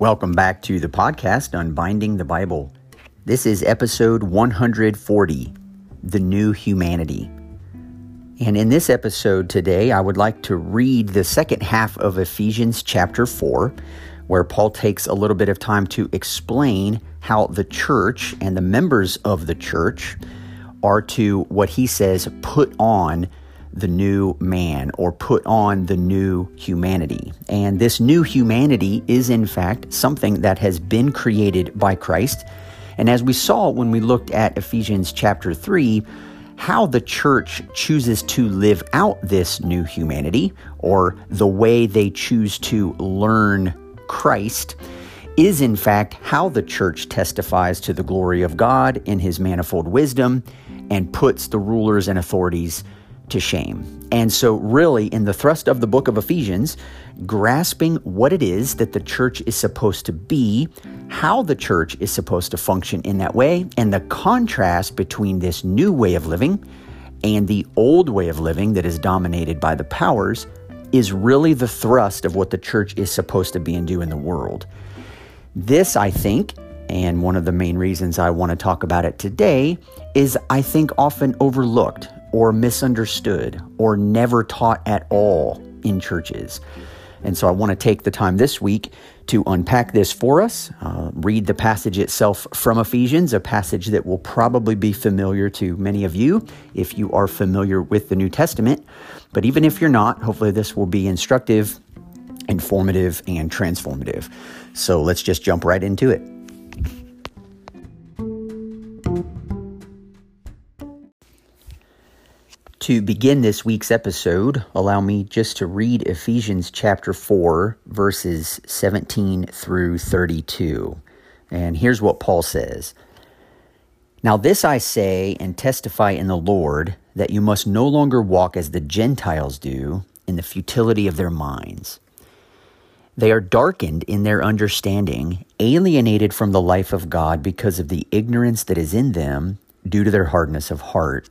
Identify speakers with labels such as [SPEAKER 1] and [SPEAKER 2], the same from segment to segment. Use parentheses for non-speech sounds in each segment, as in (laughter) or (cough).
[SPEAKER 1] Welcome back to the podcast Unbinding the Bible. This is episode 140 The New Humanity. And in this episode today, I would like to read the second half of Ephesians chapter 4, where Paul takes a little bit of time to explain how the church and the members of the church are to what he says put on the new man or put on the new humanity. And this new humanity is, in fact, something that has been created by Christ. And as we saw when we looked at Ephesians chapter 3, how the church chooses to live out this new humanity or the way they choose to learn Christ is in fact how the church testifies to the glory of God in his manifold wisdom and puts the rulers and authorities to shame. And so, really, in the thrust of the book of Ephesians, grasping what it is that the church is supposed to be, how the church is supposed to function in that way, and the contrast between this new way of living and the old way of living that is dominated by the powers is really the thrust of what the church is supposed to be and do in the world. This, I think, and one of the main reasons I want to talk about it today is I think often overlooked or misunderstood or never taught at all in churches. And so I want to take the time this week to unpack this for us, uh, read the passage itself from Ephesians, a passage that will probably be familiar to many of you if you are familiar with the New Testament. But even if you're not, hopefully this will be instructive, informative, and transformative. So let's just jump right into it. To begin this week's episode, allow me just to read Ephesians chapter 4, verses 17 through 32. And here's what Paul says Now, this I say and testify in the Lord that you must no longer walk as the Gentiles do in the futility of their minds. They are darkened in their understanding, alienated from the life of God because of the ignorance that is in them due to their hardness of heart.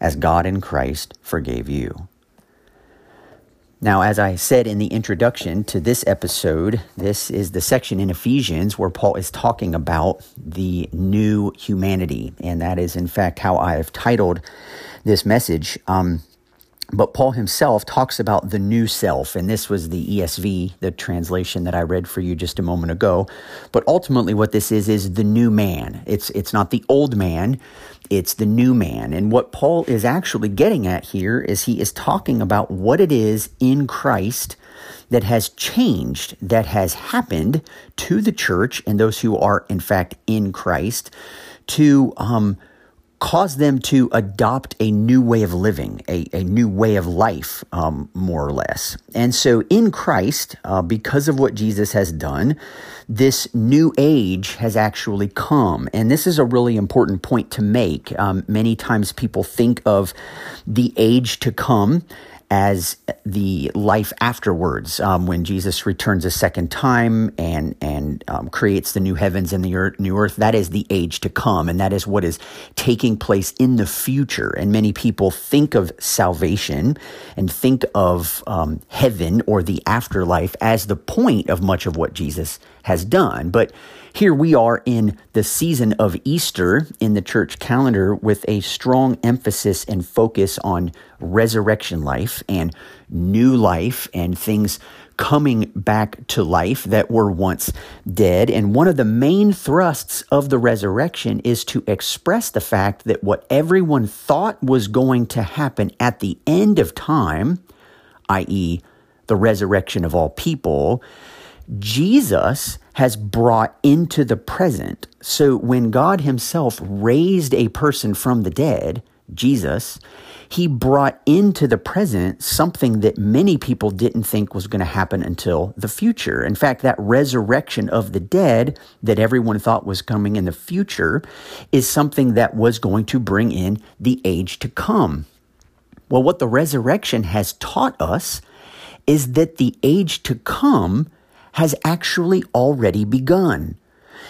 [SPEAKER 1] as God in Christ forgave you. Now, as I said in the introduction to this episode, this is the section in Ephesians where Paul is talking about the new humanity. And that is, in fact, how I have titled this message. Um, but Paul himself talks about the new self, and this was the ESV, the translation that I read for you just a moment ago. But ultimately, what this is is the new man. It's it's not the old man, it's the new man. And what Paul is actually getting at here is he is talking about what it is in Christ that has changed, that has happened to the church and those who are in fact in Christ to um, cause them to adopt a new way of living, a, a new way of life, um, more or less. And so in Christ, uh, because of what Jesus has done, this new age has actually come. And this is a really important point to make. Um, many times people think of the age to come as the life afterwards, um, when Jesus returns a second time and and um, creates the new heavens and the earth, new earth. That is the age to come, and that is what is taking place in the future. And many people think of salvation and think of um, heaven or the afterlife as the point of much of what Jesus has done, but here we are in the season of Easter in the church calendar with a strong emphasis and focus on resurrection life and new life and things coming back to life that were once dead. And one of the main thrusts of the resurrection is to express the fact that what everyone thought was going to happen at the end of time, i.e., the resurrection of all people, Jesus has brought into the present. So when God Himself raised a person from the dead, Jesus, He brought into the present something that many people didn't think was going to happen until the future. In fact, that resurrection of the dead that everyone thought was coming in the future is something that was going to bring in the age to come. Well, what the resurrection has taught us is that the age to come has actually already begun.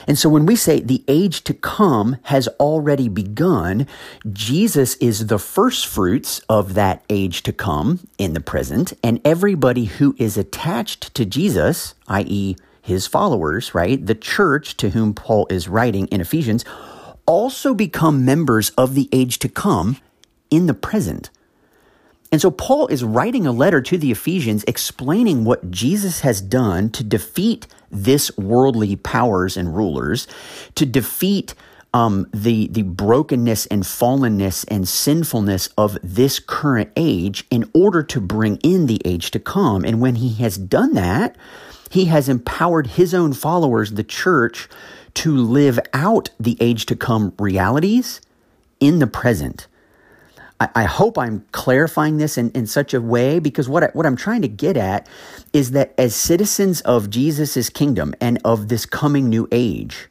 [SPEAKER 1] And so when we say the age to come has already begun, Jesus is the first fruits of that age to come in the present. And everybody who is attached to Jesus, i.e., his followers, right? The church to whom Paul is writing in Ephesians, also become members of the age to come in the present. And so Paul is writing a letter to the Ephesians explaining what Jesus has done to defeat this worldly powers and rulers, to defeat um, the the brokenness and fallenness and sinfulness of this current age in order to bring in the age to come. And when he has done that, he has empowered his own followers, the church, to live out the age to come realities in the present. I, I hope I'm clarifying this in, in such a way because what, I, what I'm trying to get at is that as citizens of Jesus' kingdom and of this coming new age,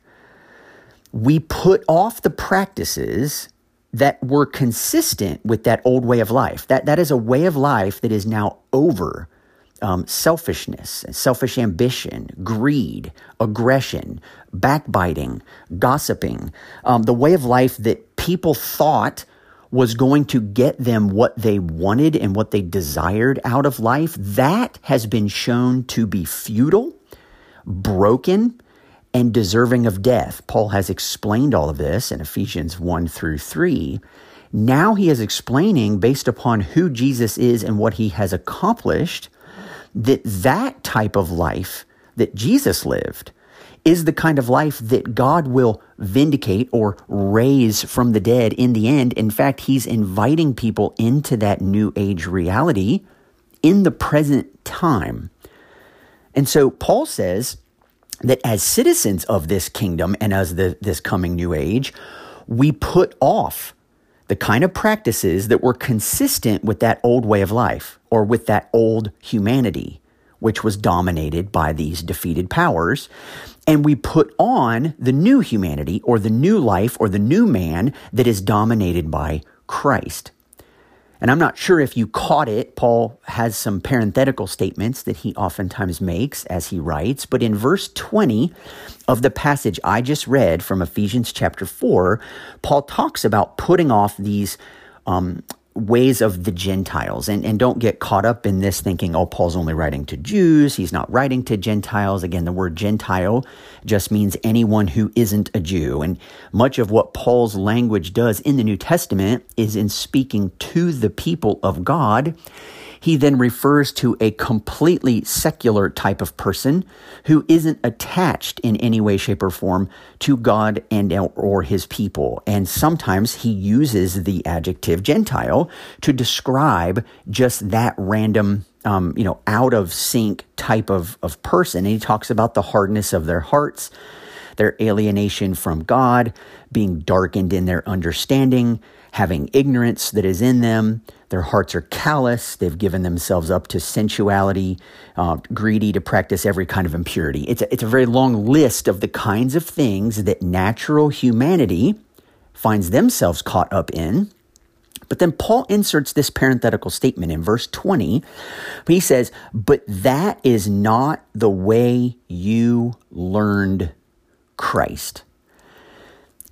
[SPEAKER 1] we put off the practices that were consistent with that old way of life. That, that is a way of life that is now over. Um, selfishness, selfish ambition, greed, aggression, backbiting, gossiping, um, the way of life that people thought was going to get them what they wanted and what they desired out of life, that has been shown to be futile, broken, and deserving of death. Paul has explained all of this in Ephesians 1 through 3. Now he is explaining, based upon who Jesus is and what he has accomplished, that that type of life that Jesus lived is the kind of life that God will vindicate or raise from the dead in the end. In fact, He's inviting people into that new age reality in the present time. And so Paul says that as citizens of this kingdom and as the, this coming new age, we put off the kind of practices that were consistent with that old way of life or with that old humanity, which was dominated by these defeated powers and we put on the new humanity or the new life or the new man that is dominated by Christ. And I'm not sure if you caught it. Paul has some parenthetical statements that he oftentimes makes as he writes. But in verse 20 of the passage I just read from Ephesians chapter 4, Paul talks about putting off these um, ways of the Gentiles. And, and don't get caught up in this thinking, oh, Paul's only writing to Jews. He's not writing to Gentiles. Again, the word Gentile just means anyone who isn't a Jew. And much of what Paul's language does in the New Testament is in speaking to the people of God he then refers to a completely secular type of person who isn't attached in any way, shape, or form to God and or his people. And sometimes he uses the adjective Gentile to describe just that random um, you know, out of sync type of, of person. And he talks about the hardness of their hearts, their alienation from God, being darkened in their understanding, having ignorance that is in them. Their hearts are callous. They've given themselves up to sensuality, uh, greedy to practice every kind of impurity. It's a, it's a very long list of the kinds of things that natural humanity finds themselves caught up in But then Paul inserts this parenthetical statement in verse 20. He says, But that is not the way you learned Christ.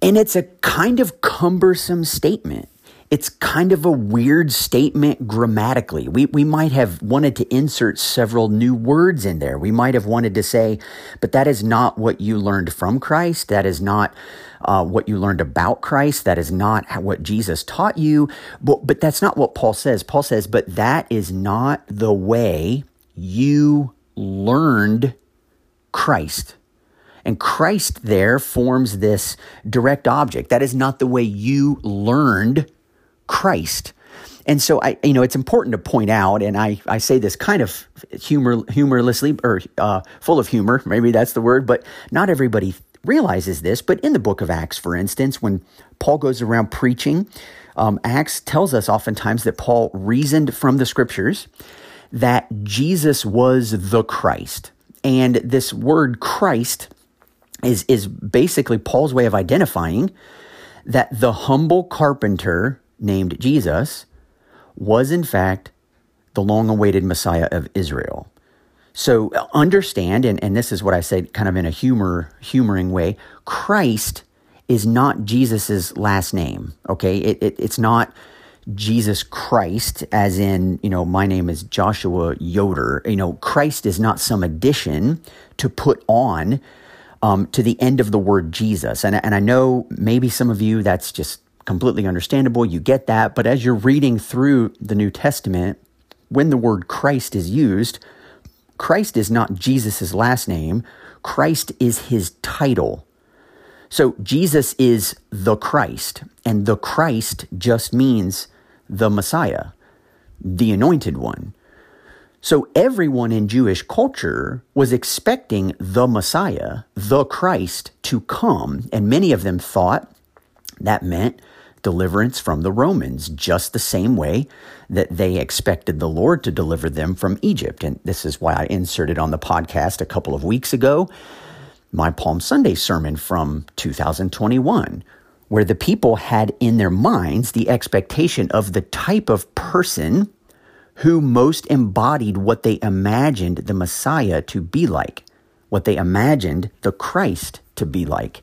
[SPEAKER 1] And it's a kind of cumbersome statement it's kind of a weird statement grammatically. We, we might have wanted to insert several new words in there. We might have wanted to say, but that is not what you learned from Christ. That is not uh, what you learned about Christ. That is not what Jesus taught you. But, but that's not what Paul says. Paul says, but that is not the way you learned Christ. And Christ there forms this direct object. That is not the way you learned Christ. And so I, you know, it's important to point out, and I, I say this kind of humor, humorlessly or uh, full of humor, maybe that's the word, but not everybody realizes this. But in the book of Acts, for instance, when Paul goes around preaching, um, Acts tells us oftentimes that Paul reasoned from the scriptures that Jesus was the Christ. And this word Christ is, is basically Paul's way of identifying that the humble carpenter named Jesus was in fact the long awaited Messiah of Israel. So understand, and, and this is what I said kind of in a humor, humoring way, Christ is not Jesus's last name. Okay. It, it, it's not Jesus Christ, as in, you know, my name is Joshua Yoder. You know, Christ is not some addition to put on um, to the end of the word Jesus. And, and I know maybe some of you that's just completely understandable. You get that. But as you're reading through the New Testament, when the word Christ is used, Christ is not Jesus' last name, Christ is his title. So Jesus is the Christ, and the Christ just means the Messiah, the anointed one. So everyone in Jewish culture was expecting the Messiah, the Christ, to come, and many of them thought that meant deliverance from the Romans, just the same way that they expected the Lord to deliver them from Egypt. And this is why I inserted on the podcast a couple of weeks ago my Palm Sunday sermon from 2021, where the people had in their minds the expectation of the type of person who most embodied what they imagined the Messiah to be like, what they imagined the Christ to be like.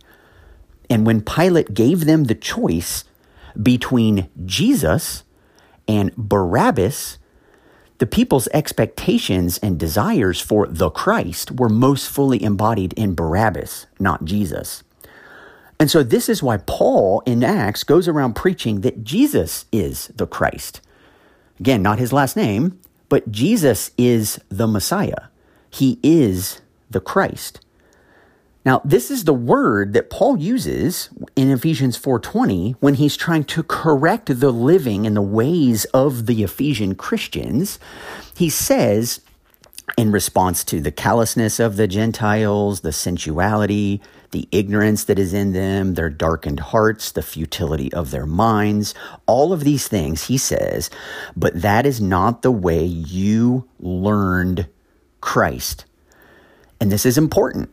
[SPEAKER 1] And when Pilate gave them the choice between Jesus and Barabbas, the people's expectations and desires for the Christ were most fully embodied in Barabbas, not Jesus. And so, this is why Paul in Acts goes around preaching that Jesus is the Christ. Again, not his last name, but Jesus is the Messiah. He is the Christ. Now, this is the word that Paul uses in Ephesians 4:20 when he's trying to correct the living and the ways of the Ephesian Christians. He says in response to the callousness of the Gentiles, the sensuality, the ignorance that is in them, their darkened hearts, the futility of their minds, all of these things, he says, but that is not the way you learned Christ. And this is important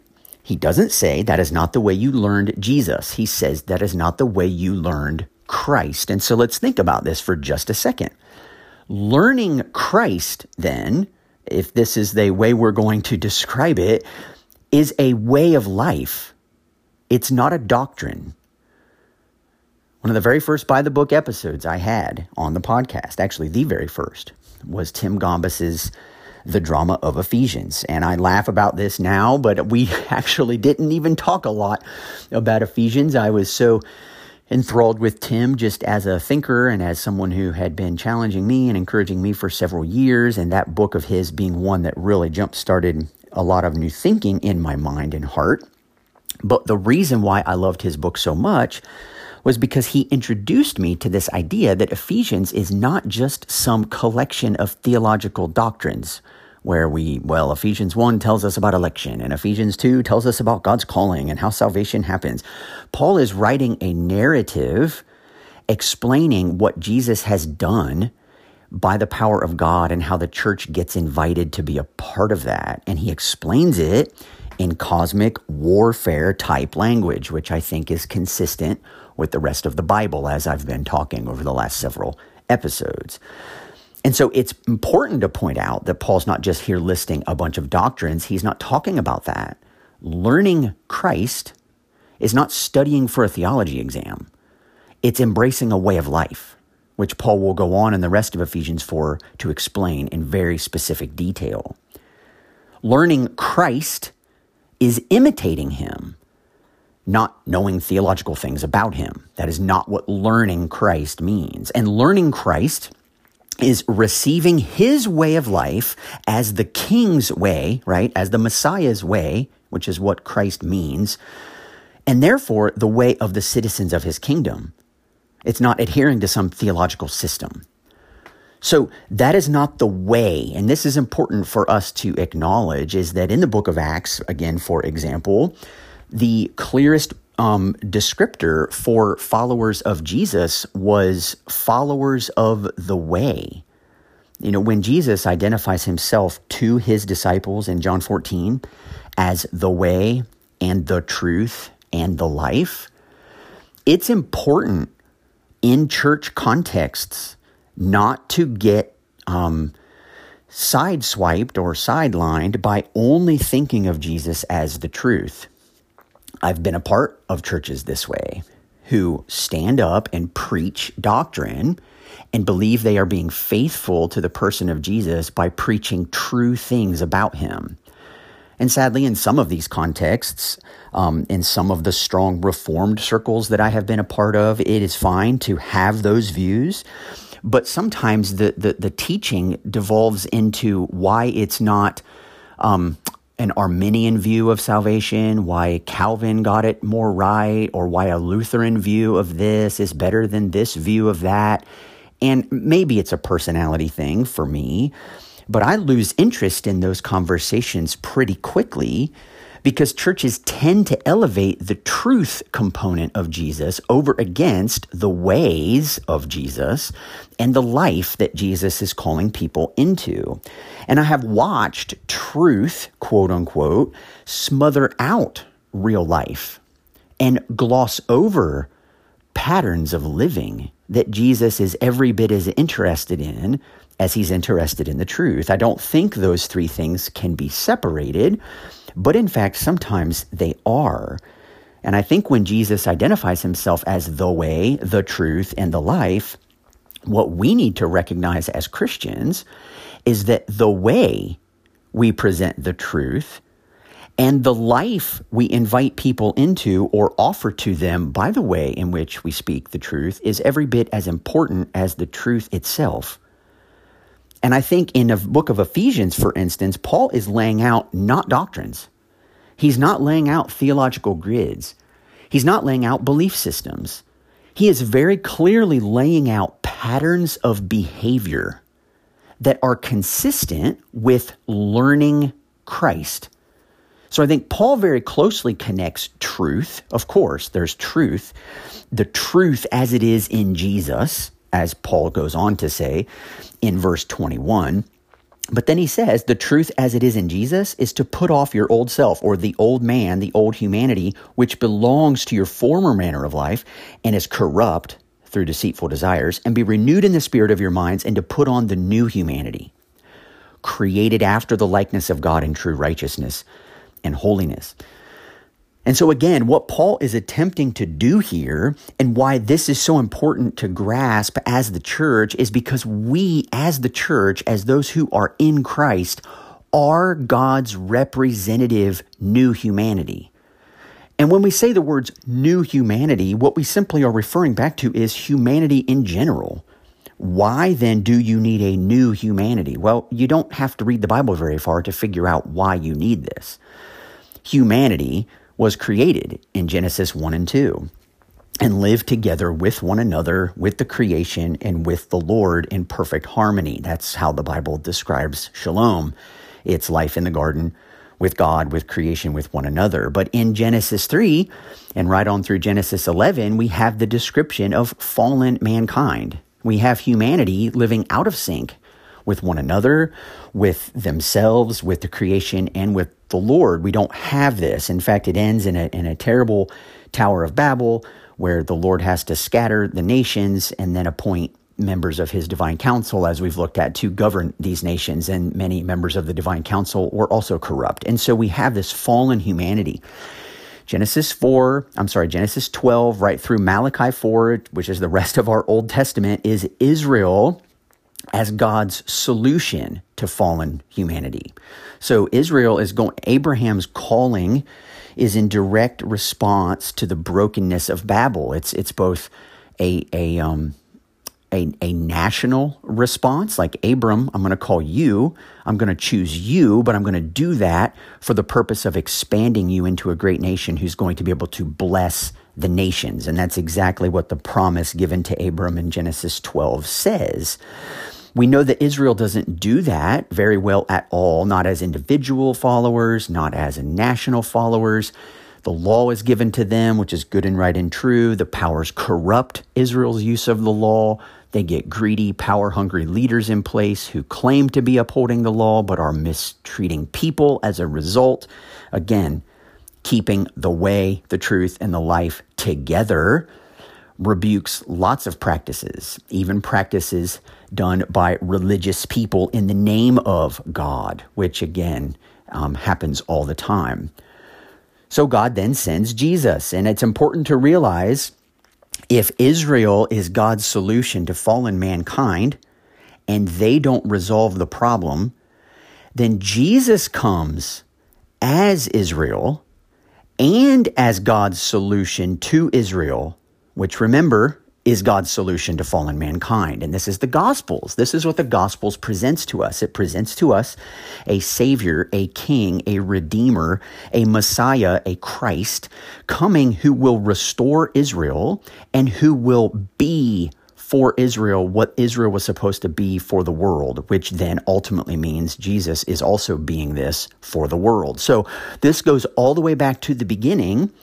[SPEAKER 1] he doesn't say that is not the way you learned Jesus. He says that is not the way you learned Christ. And so let's think about this for just a second. Learning Christ, then, if this is the way we're going to describe it, is a way of life. It's not a doctrine. One of the very first by the book episodes I had on the podcast, actually the very first, was Tim Gombis's the drama of Ephesians. And I laugh about this now, but we (laughs) actually didn't even talk a lot about Ephesians. I was so enthralled with Tim just as a thinker and as someone who had been challenging me and encouraging me for several years, and that book of his being one that really jump started a lot of new thinking in my mind and heart. But the reason why I loved his book so much was because he introduced me to this idea that Ephesians is not just some collection of theological doctrines where we, well, Ephesians 1 tells us about election, and Ephesians 2 tells us about God's calling and how salvation happens. Paul is writing a narrative explaining what Jesus has done by the power of God and how the church gets invited to be a part of that. And he explains it in cosmic warfare type language, which I think is consistent with the rest of the Bible, as I've been talking over the last several episodes. And so it's important to point out that Paul's not just here listing a bunch of doctrines, he's not talking about that. Learning Christ is not studying for a theology exam, it's embracing a way of life, which Paul will go on in the rest of Ephesians 4 to explain in very specific detail. Learning Christ is imitating him, not knowing theological things about him. That is not what learning Christ means. And learning Christ is receiving his way of life as the king's way, right? As the Messiah's way, which is what Christ means, and therefore the way of the citizens of his kingdom. It's not adhering to some theological system. So that is not the way, and this is important for us to acknowledge, is that in the book of Acts, again, for example, the clearest um, descriptor for followers of Jesus was followers of the way. You know, when Jesus identifies himself to his disciples in John 14 as the way and the truth and the life, it's important in church contexts not to get um, sideswiped or sidelined by only thinking of Jesus as the truth. I've been a part of churches this way who stand up and preach doctrine and believe they are being faithful to the person of Jesus by preaching true things about him. And sadly, in some of these contexts, um, in some of the strong reformed circles that I have been a part of, it is fine to have those views. But sometimes the, the, the teaching devolves into why it's not um, an Arminian view of salvation, why Calvin got it more right, or why a Lutheran view of this is better than this view of that. And maybe it's a personality thing for me, but I lose interest in those conversations pretty quickly because churches tend to elevate the truth component of Jesus over against the ways of Jesus and the life that Jesus is calling people into. And I have watched truth, quote unquote, smother out real life and gloss over patterns of living that Jesus is every bit as interested in as he's interested in the truth. I don't think those three things can be separated. But in fact, sometimes they are. And I think when Jesus identifies himself as the way, the truth, and the life, what we need to recognize as Christians is that the way we present the truth and the life we invite people into or offer to them by the way in which we speak the truth is every bit as important as the truth itself. And I think in the book of Ephesians, for instance, Paul is laying out not doctrines. He's not laying out theological grids. He's not laying out belief systems. He is very clearly laying out patterns of behavior that are consistent with learning Christ. So I think Paul very closely connects truth. Of course, there's truth, the truth as it is in Jesus, as Paul goes on to say in verse 21. But then he says, the truth as it is in Jesus is to put off your old self or the old man, the old humanity, which belongs to your former manner of life and is corrupt through deceitful desires, and be renewed in the spirit of your minds and to put on the new humanity, created after the likeness of God in true righteousness and holiness. And so, again, what Paul is attempting to do here and why this is so important to grasp as the church is because we, as the church, as those who are in Christ, are God's representative new humanity. And when we say the words new humanity, what we simply are referring back to is humanity in general. Why then do you need a new humanity? Well, you don't have to read the Bible very far to figure out why you need this. Humanity was created in Genesis 1 and 2 and live together with one another, with the creation, and with the Lord in perfect harmony. That's how the Bible describes shalom. It's life in the garden with God, with creation, with one another. But in Genesis 3 and right on through Genesis 11, we have the description of fallen mankind. We have humanity living out of sync with one another, with themselves, with the creation, and with the Lord. We don't have this. In fact, it ends in a, in a terrible Tower of Babel where the Lord has to scatter the nations and then appoint members of his divine council, as we've looked at, to govern these nations. And many members of the divine council were also corrupt. And so we have this fallen humanity. Genesis 4, I'm sorry, Genesis 12, right through Malachi 4, which is the rest of our Old Testament, is Israel as God's solution to fallen humanity. So Israel is going, Abraham's calling is in direct response to the brokenness of Babel. It's, it's both a, a, um, a, a national response, like Abram, I'm going to call you, I'm going to choose you, but I'm going to do that for the purpose of expanding you into a great nation who's going to be able to bless the nations. And that's exactly what the promise given to Abram in Genesis 12 says. We know that Israel doesn't do that very well at all, not as individual followers, not as national followers. The law is given to them, which is good and right and true. The powers corrupt Israel's use of the law. They get greedy, power hungry leaders in place who claim to be upholding the law but are mistreating people as a result. Again, keeping the way, the truth, and the life together rebukes lots of practices, even practices done by religious people in the name of God, which again um, happens all the time. So God then sends Jesus, and it's important to realize if Israel is God's solution to fallen mankind and they don't resolve the problem, then Jesus comes as Israel and as God's solution to Israel, which remember is God's solution to fallen mankind. And this is the Gospels. This is what the Gospels presents to us. It presents to us a Savior, a King, a Redeemer, a Messiah, a Christ coming who will restore Israel and who will be for Israel what Israel was supposed to be for the world, which then ultimately means Jesus is also being this for the world. So this goes all the way back to the beginning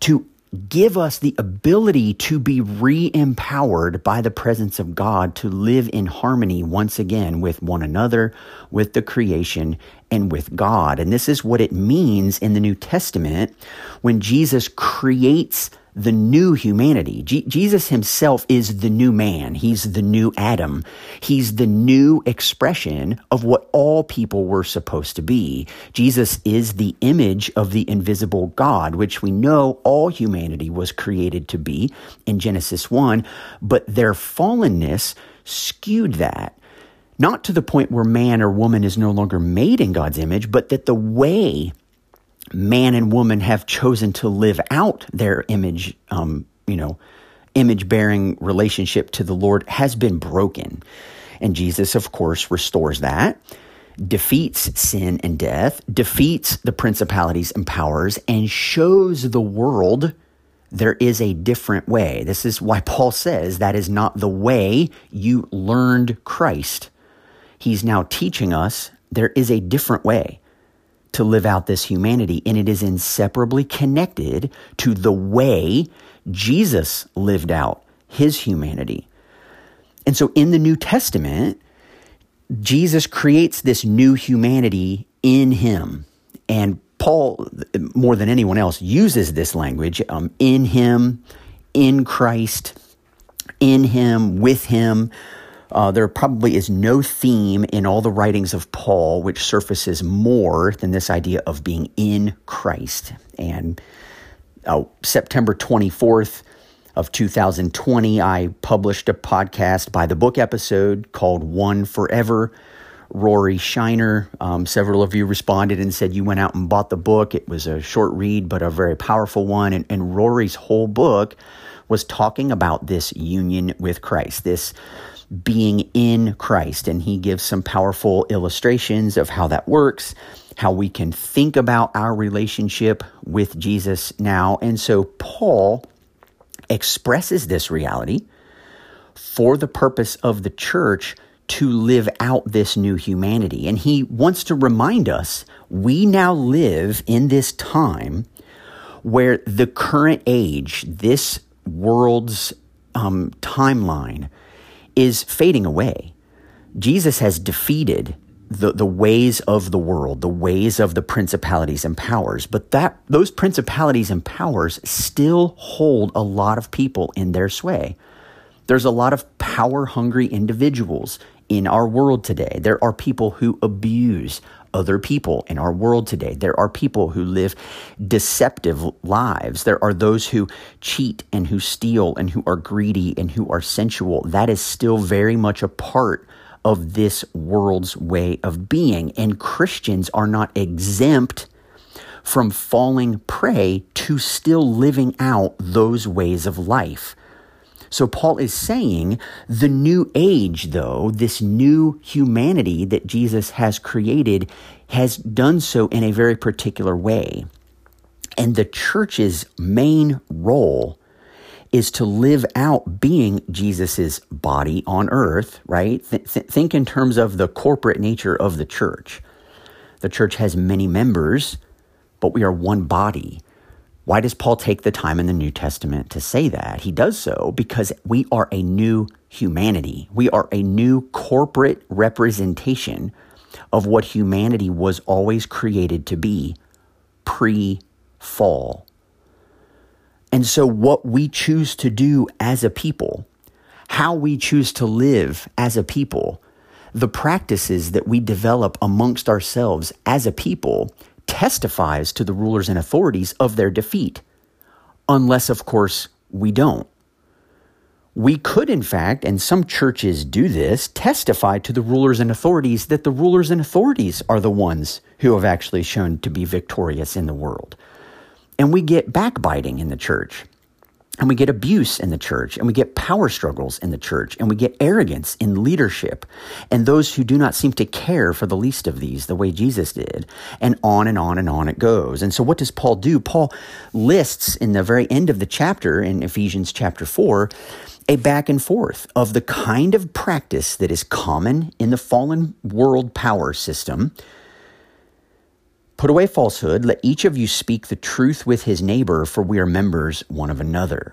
[SPEAKER 1] to give us the ability to be re empowered by the presence of God to live in harmony once again with one another, with the creation, and with God. And this is what it means in the New Testament when Jesus creates the new humanity. Jesus himself is the new man. He's the new Adam. He's the new expression of what all people were supposed to be. Jesus is the image of the invisible God, which we know all humanity was created to be in Genesis 1, but their fallenness skewed that not to the point where man or woman is no longer made in God's image, but that the way man and woman have chosen to live out their image, um, you know, image bearing relationship to the Lord has been broken. And Jesus, of course, restores that, defeats sin and death, defeats the principalities and powers, and shows the world there is a different way. This is why Paul says that is not the way you learned Christ. He's now teaching us there is a different way to live out this humanity, and it is inseparably connected to the way Jesus lived out his humanity. And so in the New Testament, Jesus creates this new humanity in him. And Paul, more than anyone else, uses this language um, in him, in Christ, in him, with him. Uh, there probably is no theme in all the writings of Paul which surfaces more than this idea of being in Christ. And uh, September 24th of 2020, I published a podcast by the book episode called One Forever. Rory Shiner. Um, several of you responded and said you went out and bought the book. It was a short read, but a very powerful one. And, and Rory's whole book was talking about this union with Christ, this being in Christ. And he gives some powerful illustrations of how that works, how we can think about our relationship with Jesus now. And so Paul expresses this reality for the purpose of the church to live out this new humanity. And he wants to remind us we now live in this time where the current age, this world's um, timeline, is fading away. Jesus has defeated the, the ways of the world, the ways of the principalities and powers. But that those principalities and powers still hold a lot of people in their sway. There's a lot of power hungry individuals in our world today. There are people who abuse other people in our world today. There are people who live deceptive lives. There are those who cheat and who steal and who are greedy and who are sensual. That is still very much a part of this world's way of being. And Christians are not exempt from falling prey to still living out those ways of life. So Paul is saying the new age, though, this new humanity that Jesus has created, has done so in a very particular way. And the church's main role is to live out being Jesus's body on earth, right? Th- th- think in terms of the corporate nature of the church. The church has many members, but we are one body. Why does Paul take the time in the New Testament to say that? He does so because we are a new humanity. We are a new corporate representation of what humanity was always created to be pre fall. And so, what we choose to do as a people, how we choose to live as a people, the practices that we develop amongst ourselves as a people testifies to the rulers and authorities of their defeat. Unless, of course, we don't. We could, in fact, and some churches do this, testify to the rulers and authorities that the rulers and authorities are the ones who have actually shown to be victorious in the world. And we get backbiting in the church. And we get abuse in the church, and we get power struggles in the church, and we get arrogance in leadership, and those who do not seem to care for the least of these the way Jesus did. And on and on and on it goes. And so, what does Paul do? Paul lists in the very end of the chapter, in Ephesians chapter 4, a back and forth of the kind of practice that is common in the fallen world power system Put away falsehood. Let each of you speak the truth with his neighbor, for we are members one of another.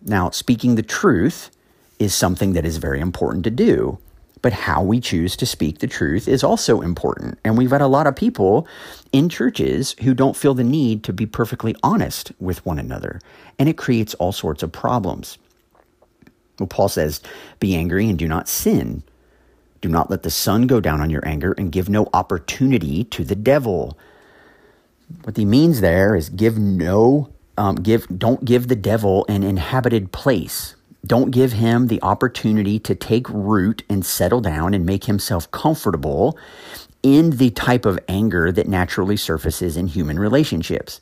[SPEAKER 1] Now, speaking the truth is something that is very important to do, but how we choose to speak the truth is also important. And we've had a lot of people in churches who don't feel the need to be perfectly honest with one another, and it creates all sorts of problems. Well, Paul says, Be angry and do not sin. Do not let the sun go down on your anger and give no opportunity to the devil. What he means there is give no, um, give, don't give the devil an inhabited place. Don't give him the opportunity to take root and settle down and make himself comfortable in the type of anger that naturally surfaces in human relationships.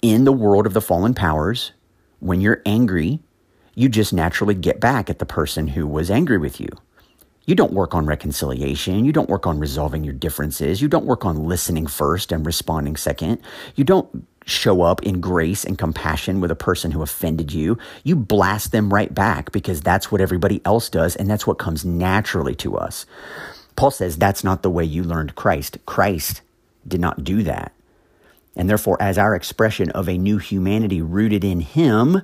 [SPEAKER 1] In the world of the fallen powers, when you're angry, you just naturally get back at the person who was angry with you. You don't work on reconciliation. You don't work on resolving your differences. You don't work on listening first and responding second. You don't show up in grace and compassion with a person who offended you. You blast them right back because that's what everybody else does and that's what comes naturally to us. Paul says that's not the way you learned Christ. Christ did not do that. And therefore, as our expression of a new humanity rooted in Him,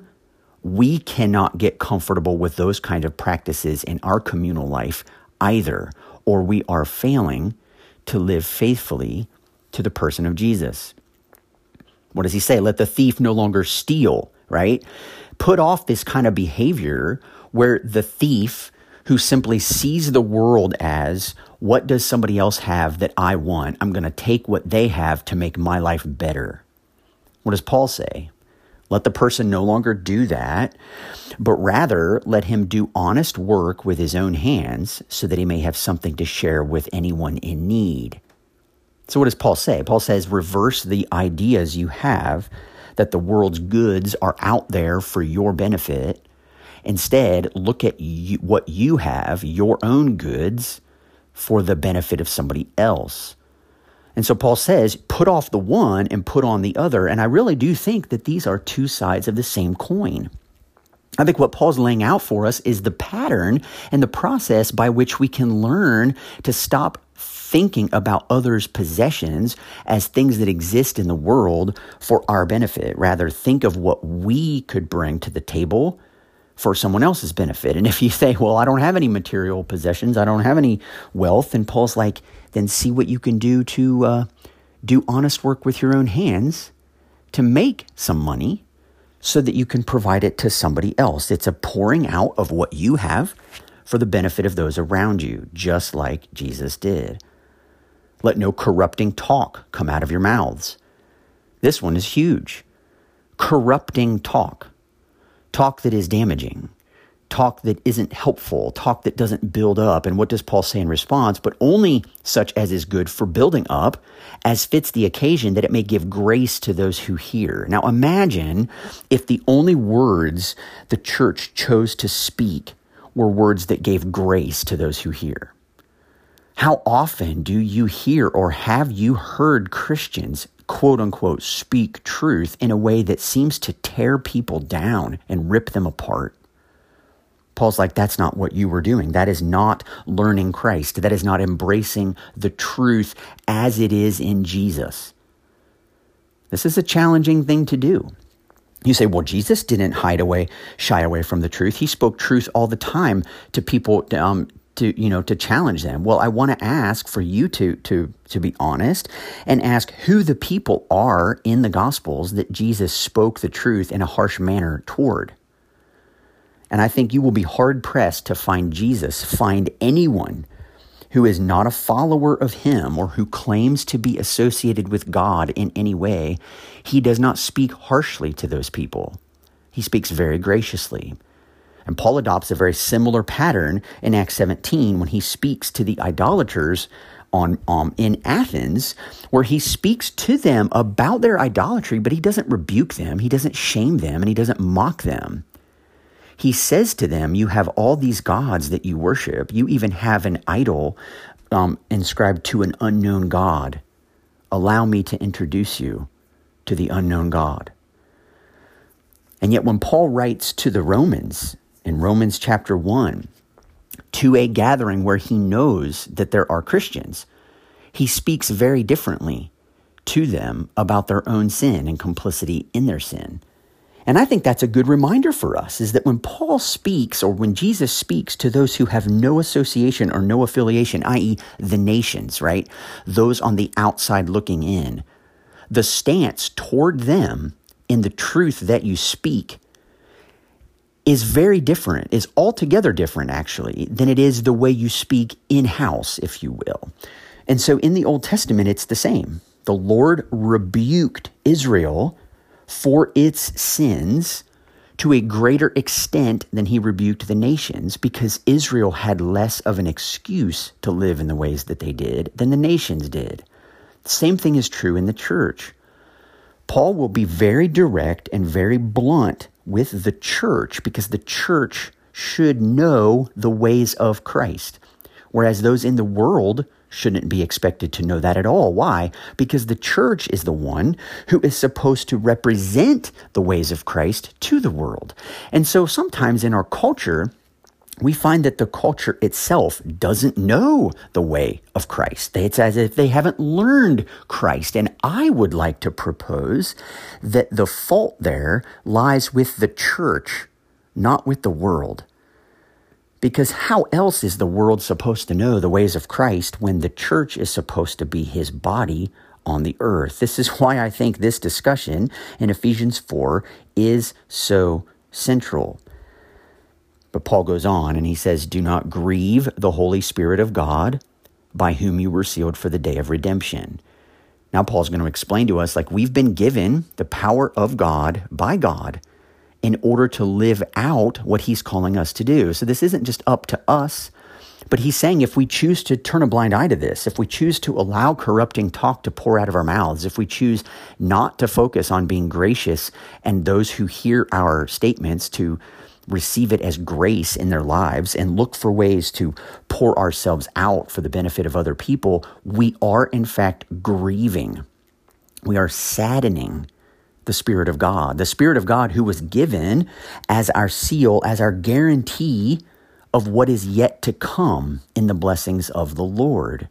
[SPEAKER 1] we cannot get comfortable with those kind of practices in our communal life either, or we are failing to live faithfully to the person of Jesus. What does he say? Let the thief no longer steal, right? Put off this kind of behavior where the thief who simply sees the world as what does somebody else have that I want? I'm going to take what they have to make my life better. What does Paul say? Let the person no longer do that, but rather let him do honest work with his own hands so that he may have something to share with anyone in need. So, what does Paul say? Paul says, reverse the ideas you have that the world's goods are out there for your benefit. Instead, look at you, what you have, your own goods, for the benefit of somebody else. And so Paul says, put off the one and put on the other. And I really do think that these are two sides of the same coin. I think what Paul's laying out for us is the pattern and the process by which we can learn to stop thinking about others' possessions as things that exist in the world for our benefit. Rather, think of what we could bring to the table for someone else's benefit. And if you say, well, I don't have any material possessions, I don't have any wealth, and Paul's like, then see what you can do to uh, do honest work with your own hands to make some money so that you can provide it to somebody else. It's a pouring out of what you have for the benefit of those around you, just like Jesus did. Let no corrupting talk come out of your mouths. This one is huge. Corrupting talk. Talk that is damaging talk that isn't helpful, talk that doesn't build up. And what does Paul say in response? But only such as is good for building up, as fits the occasion, that it may give grace to those who hear. Now imagine if the only words the church chose to speak were words that gave grace to those who hear. How often do you hear or have you heard Christians quote unquote speak truth in a way that seems to tear people down and rip them apart? Paul's like, that's not what you were doing. That is not learning Christ. That is not embracing the truth as it is in Jesus. This is a challenging thing to do. You say, well, Jesus didn't hide away, shy away from the truth. He spoke truth all the time to people, um, to you know, to challenge them. Well, I want to ask for you to to to be honest and ask who the people are in the Gospels that Jesus spoke the truth in a harsh manner toward. And I think you will be hard pressed to find Jesus, find anyone who is not a follower of him or who claims to be associated with God in any way. He does not speak harshly to those people, he speaks very graciously. And Paul adopts a very similar pattern in Acts 17 when he speaks to the idolaters on um, in Athens, where he speaks to them about their idolatry, but he doesn't rebuke them, he doesn't shame them, and he doesn't mock them. He says to them, You have all these gods that you worship. You even have an idol um, inscribed to an unknown God. Allow me to introduce you to the unknown God. And yet, when Paul writes to the Romans in Romans chapter 1, to a gathering where he knows that there are Christians, he speaks very differently to them about their own sin and complicity in their sin. And I think that's a good reminder for us is that when Paul speaks or when Jesus speaks to those who have no association or no affiliation, i.e., the nations, right? Those on the outside looking in, the stance toward them in the truth that you speak is very different, is altogether different, actually, than it is the way you speak in house, if you will. And so in the Old Testament, it's the same. The Lord rebuked Israel for its sins to a greater extent than he rebuked the nations because Israel had less of an excuse to live in the ways that they did than the nations did. The same thing is true in the church. Paul will be very direct and very blunt with the church because the church should know the ways of Christ, whereas those in the world shouldn't be expected to know that at all. Why? Because the church is the one who is supposed to represent the ways of Christ to the world. And so sometimes in our culture, we find that the culture itself doesn't know the way of Christ. It's as if they haven't learned Christ. And I would like to propose that the fault there lies with the church, not with the world. Because how else is the world supposed to know the ways of Christ when the church is supposed to be his body on the earth? This is (laughs) why I think this discussion in Ephesians 4 is so central. But Paul goes on and he says, Do not grieve the Holy Spirit of God, by whom you were sealed for the day of redemption. Now, Paul's going to explain to us like we've been given the power of God by God in order to live out what he's calling us to do. So this isn't just up to us, but he's saying if we choose to turn a blind eye to this, if we choose to allow corrupting talk to pour out of our mouths, if we choose not to focus on being gracious and those who hear our statements to receive it as grace in their lives and look for ways to pour ourselves out for the benefit of other people, we are in fact grieving. We are saddening the Spirit of God, the Spirit of God who was given as our seal, as our guarantee of what is yet to come in the blessings of the Lord.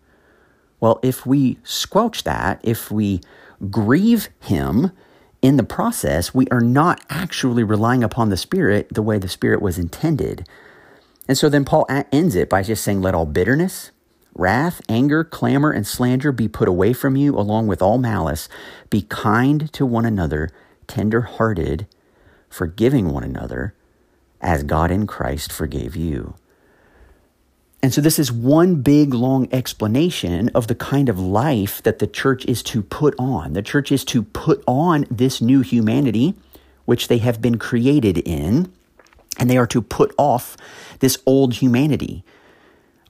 [SPEAKER 1] Well, if we squelch that, if we grieve Him in the process, we are not actually relying upon the Spirit the way the Spirit was intended. And so then Paul ends it by just saying, Let all bitterness, wrath, anger, clamor, and slander be put away from you, along with all malice. Be kind to one another, tender hearted, forgiving one another, as God in Christ forgave you. And so, this is one big long explanation of the kind of life that the church is to put on. The church is to put on this new humanity, which they have been created in, and they are to put off this old humanity.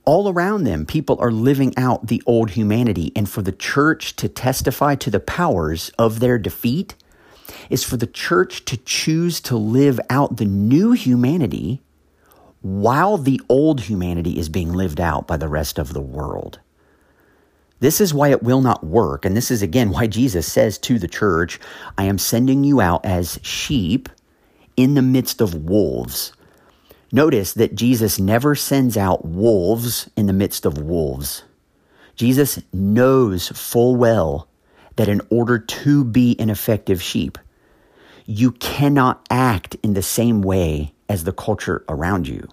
[SPEAKER 1] All around them, people are living out the old humanity. And for the church to testify to the powers of their defeat is for the church to choose to live out the new humanity while the old humanity is being lived out by the rest of the world. This is why it will not work. And this is again why Jesus says to the church, I am sending you out as sheep in the midst of wolves. Notice that Jesus never sends out wolves in the midst of wolves. Jesus knows full well that in order to be an effective sheep, you cannot act in the same way as the culture around you.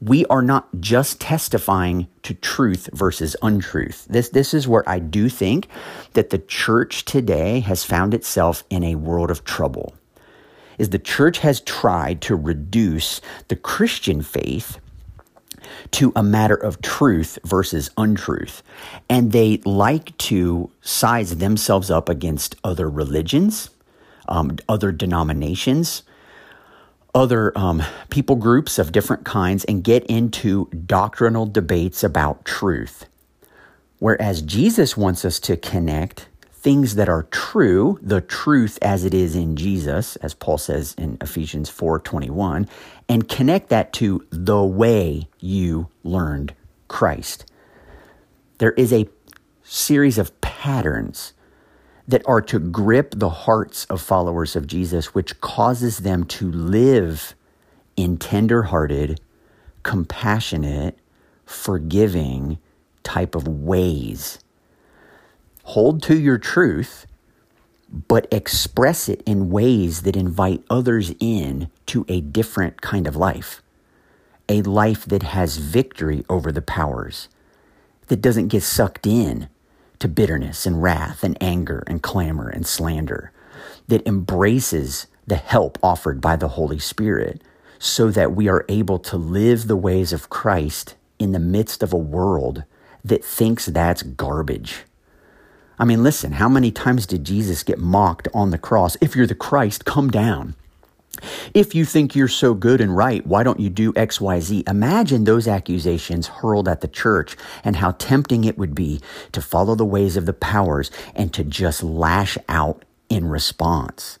[SPEAKER 1] We are not just testifying to truth versus untruth. This, this is where I do think that the church today has found itself in a world of trouble. Is the church has tried to reduce the Christian faith to a matter of truth versus untruth. And they like to size themselves up against other religions, um, other denominations, other um, people groups of different kinds and get into doctrinal debates about truth. Whereas Jesus wants us to connect things that are true, the truth as it is in Jesus, as Paul says in Ephesians 4:21, and connect that to the way you learned Christ. There is a series of patterns that are to grip the hearts of followers of Jesus, which causes them to live in tender-hearted, compassionate, forgiving type of ways. Hold to your truth, but express it in ways that invite others in to a different kind of life. A life that has victory over the powers, that doesn't get sucked in to bitterness and wrath and anger and clamor and slander, that embraces the help offered by the Holy Spirit so that we are able to live the ways of Christ in the midst of a world that thinks that's garbage. I mean, listen, how many times did Jesus get mocked on the cross? If you're the Christ, come down. If you think you're so good and right, why don't you do XYZ? Imagine those accusations hurled at the church and how tempting it would be to follow the ways of the powers and to just lash out in response.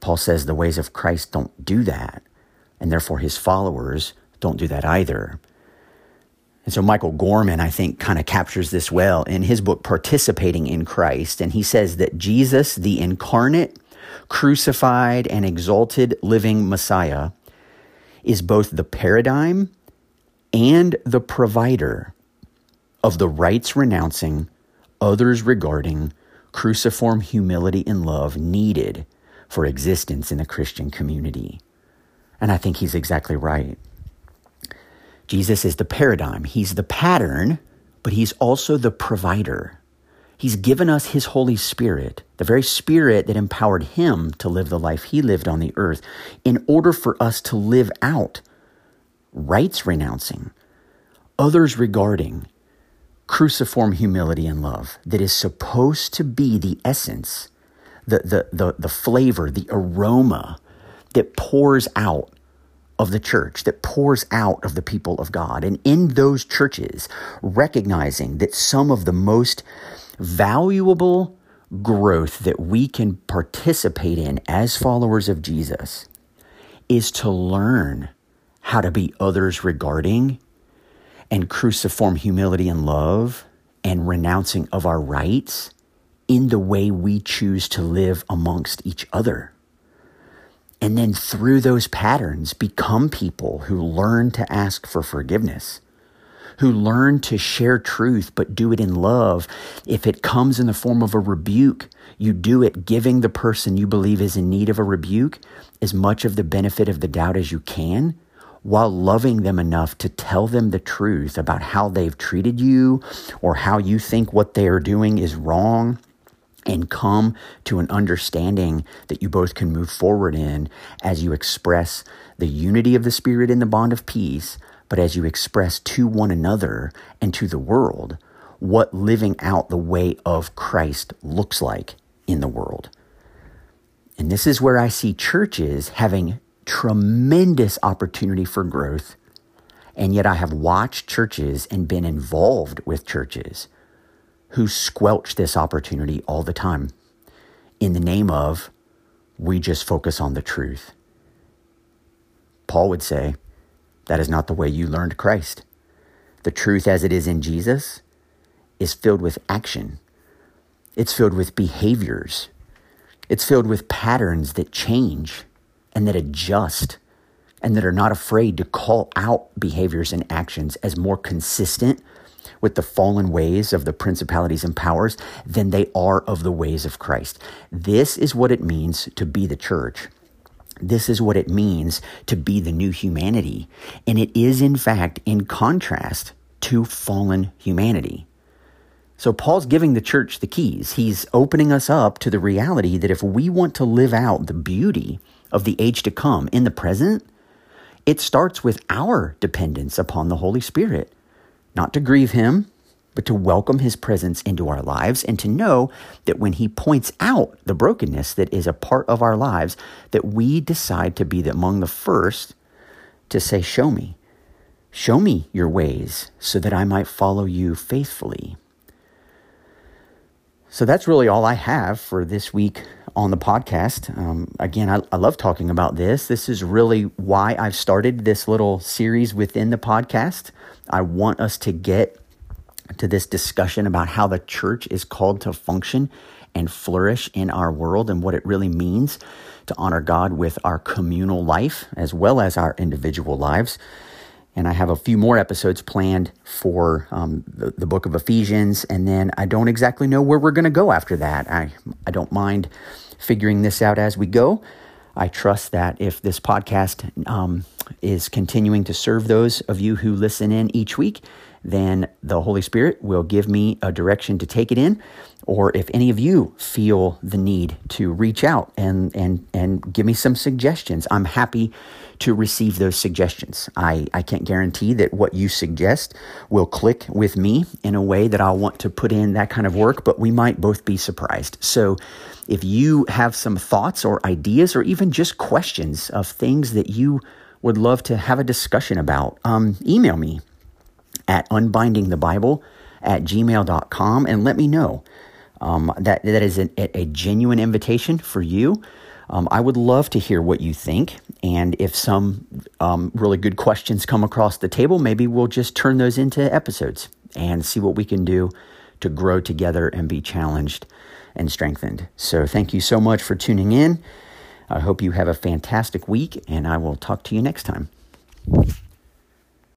[SPEAKER 1] Paul says the ways of Christ don't do that, and therefore his followers don't do that either. And so Michael Gorman, I think, kind of captures this well in his book, Participating in Christ. And he says that Jesus, the incarnate, crucified and exalted living Messiah is both the paradigm and the provider of the rights renouncing, others regarding, cruciform humility and love needed for existence in the Christian community. And I think he's exactly right. Jesus is the paradigm, he's the pattern, but he's also the provider. He's given us His Holy Spirit, the very Spirit that empowered Him to live the life He lived on the earth, in order for us to live out rights renouncing, others regarding, cruciform humility and love that is supposed to be the essence, the, the, the, the flavor, the aroma that pours out of the church, that pours out of the people of God. And in those churches, recognizing that some of the most valuable growth that we can participate in as followers of Jesus is to learn how to be others regarding and cruciform humility and love and renouncing of our rights in the way we choose to live amongst each other. And then through those patterns, become people who learn to ask for forgiveness who learn to share truth but do it in love. If it comes in the form of a rebuke, you do it giving the person you believe is in need of a rebuke as much of the benefit of the doubt as you can while loving them enough to tell them the truth about how they've treated you or how you think what they are doing is wrong and come to an understanding that you both can move forward in as you express the unity of the Spirit in the bond of peace, but as you express to one another and to the world what living out the way of Christ looks like in the world. And this is where I see churches having tremendous opportunity for growth. And yet I have watched churches and been involved with churches who squelch this opportunity all the time in the name of we just focus on the truth. Paul would say, that is not the way you learned Christ. The truth as it is in Jesus is filled with action. It's filled with behaviors. It's filled with patterns that change and that adjust and that are not afraid to call out behaviors and actions as more consistent with the fallen ways of the principalities and powers than they are of the ways of Christ. This is what it means to be the church. This is what it means to be the new humanity. And it is, in fact, in contrast to fallen humanity. So, Paul's giving the church the keys. He's opening us up to the reality that if we want to live out the beauty of the age to come in the present, it starts with our dependence upon the Holy Spirit not to grieve him, but to welcome his presence into our lives and to know that when he points out the brokenness that is a part of our lives, that we decide to be among the first to say, Show me. Show me your ways so that I might follow you faithfully. So that's really all I have for this week on the podcast. Um, again, I, I love talking about this. This is really why I've started this little series within the podcast. I want us to get to this discussion about how the church is called to function and flourish in our world and what it really means to honor God with our communal life as well as our individual lives. And I have a few more episodes planned for um, the, the book of Ephesians. And then I don't exactly know where we're going to go after that. I, I don't mind figuring this out as we go. I trust that if this podcast um, is continuing to serve those of you who listen in each week, then the Holy Spirit will give me a direction to take it in. Or if any of you feel the need to reach out and, and, and give me some suggestions, I'm happy to receive those suggestions. I, I can't guarantee that what you suggest will click with me in a way that I'll want to put in that kind of work, but we might both be surprised. So if you have some thoughts or ideas or even just questions of things that you would love to have a discussion about, um, email me at unbindingthebible at gmail.com and let me know. Um, that, that is a, a genuine invitation for you. Um, I would love to hear what you think. And if some um, really good questions come across the table, maybe we'll just turn those into episodes and see what we can do to grow together and be challenged and strengthened. So, thank you so much for tuning in. I hope you have a fantastic week, and I will talk to you next time.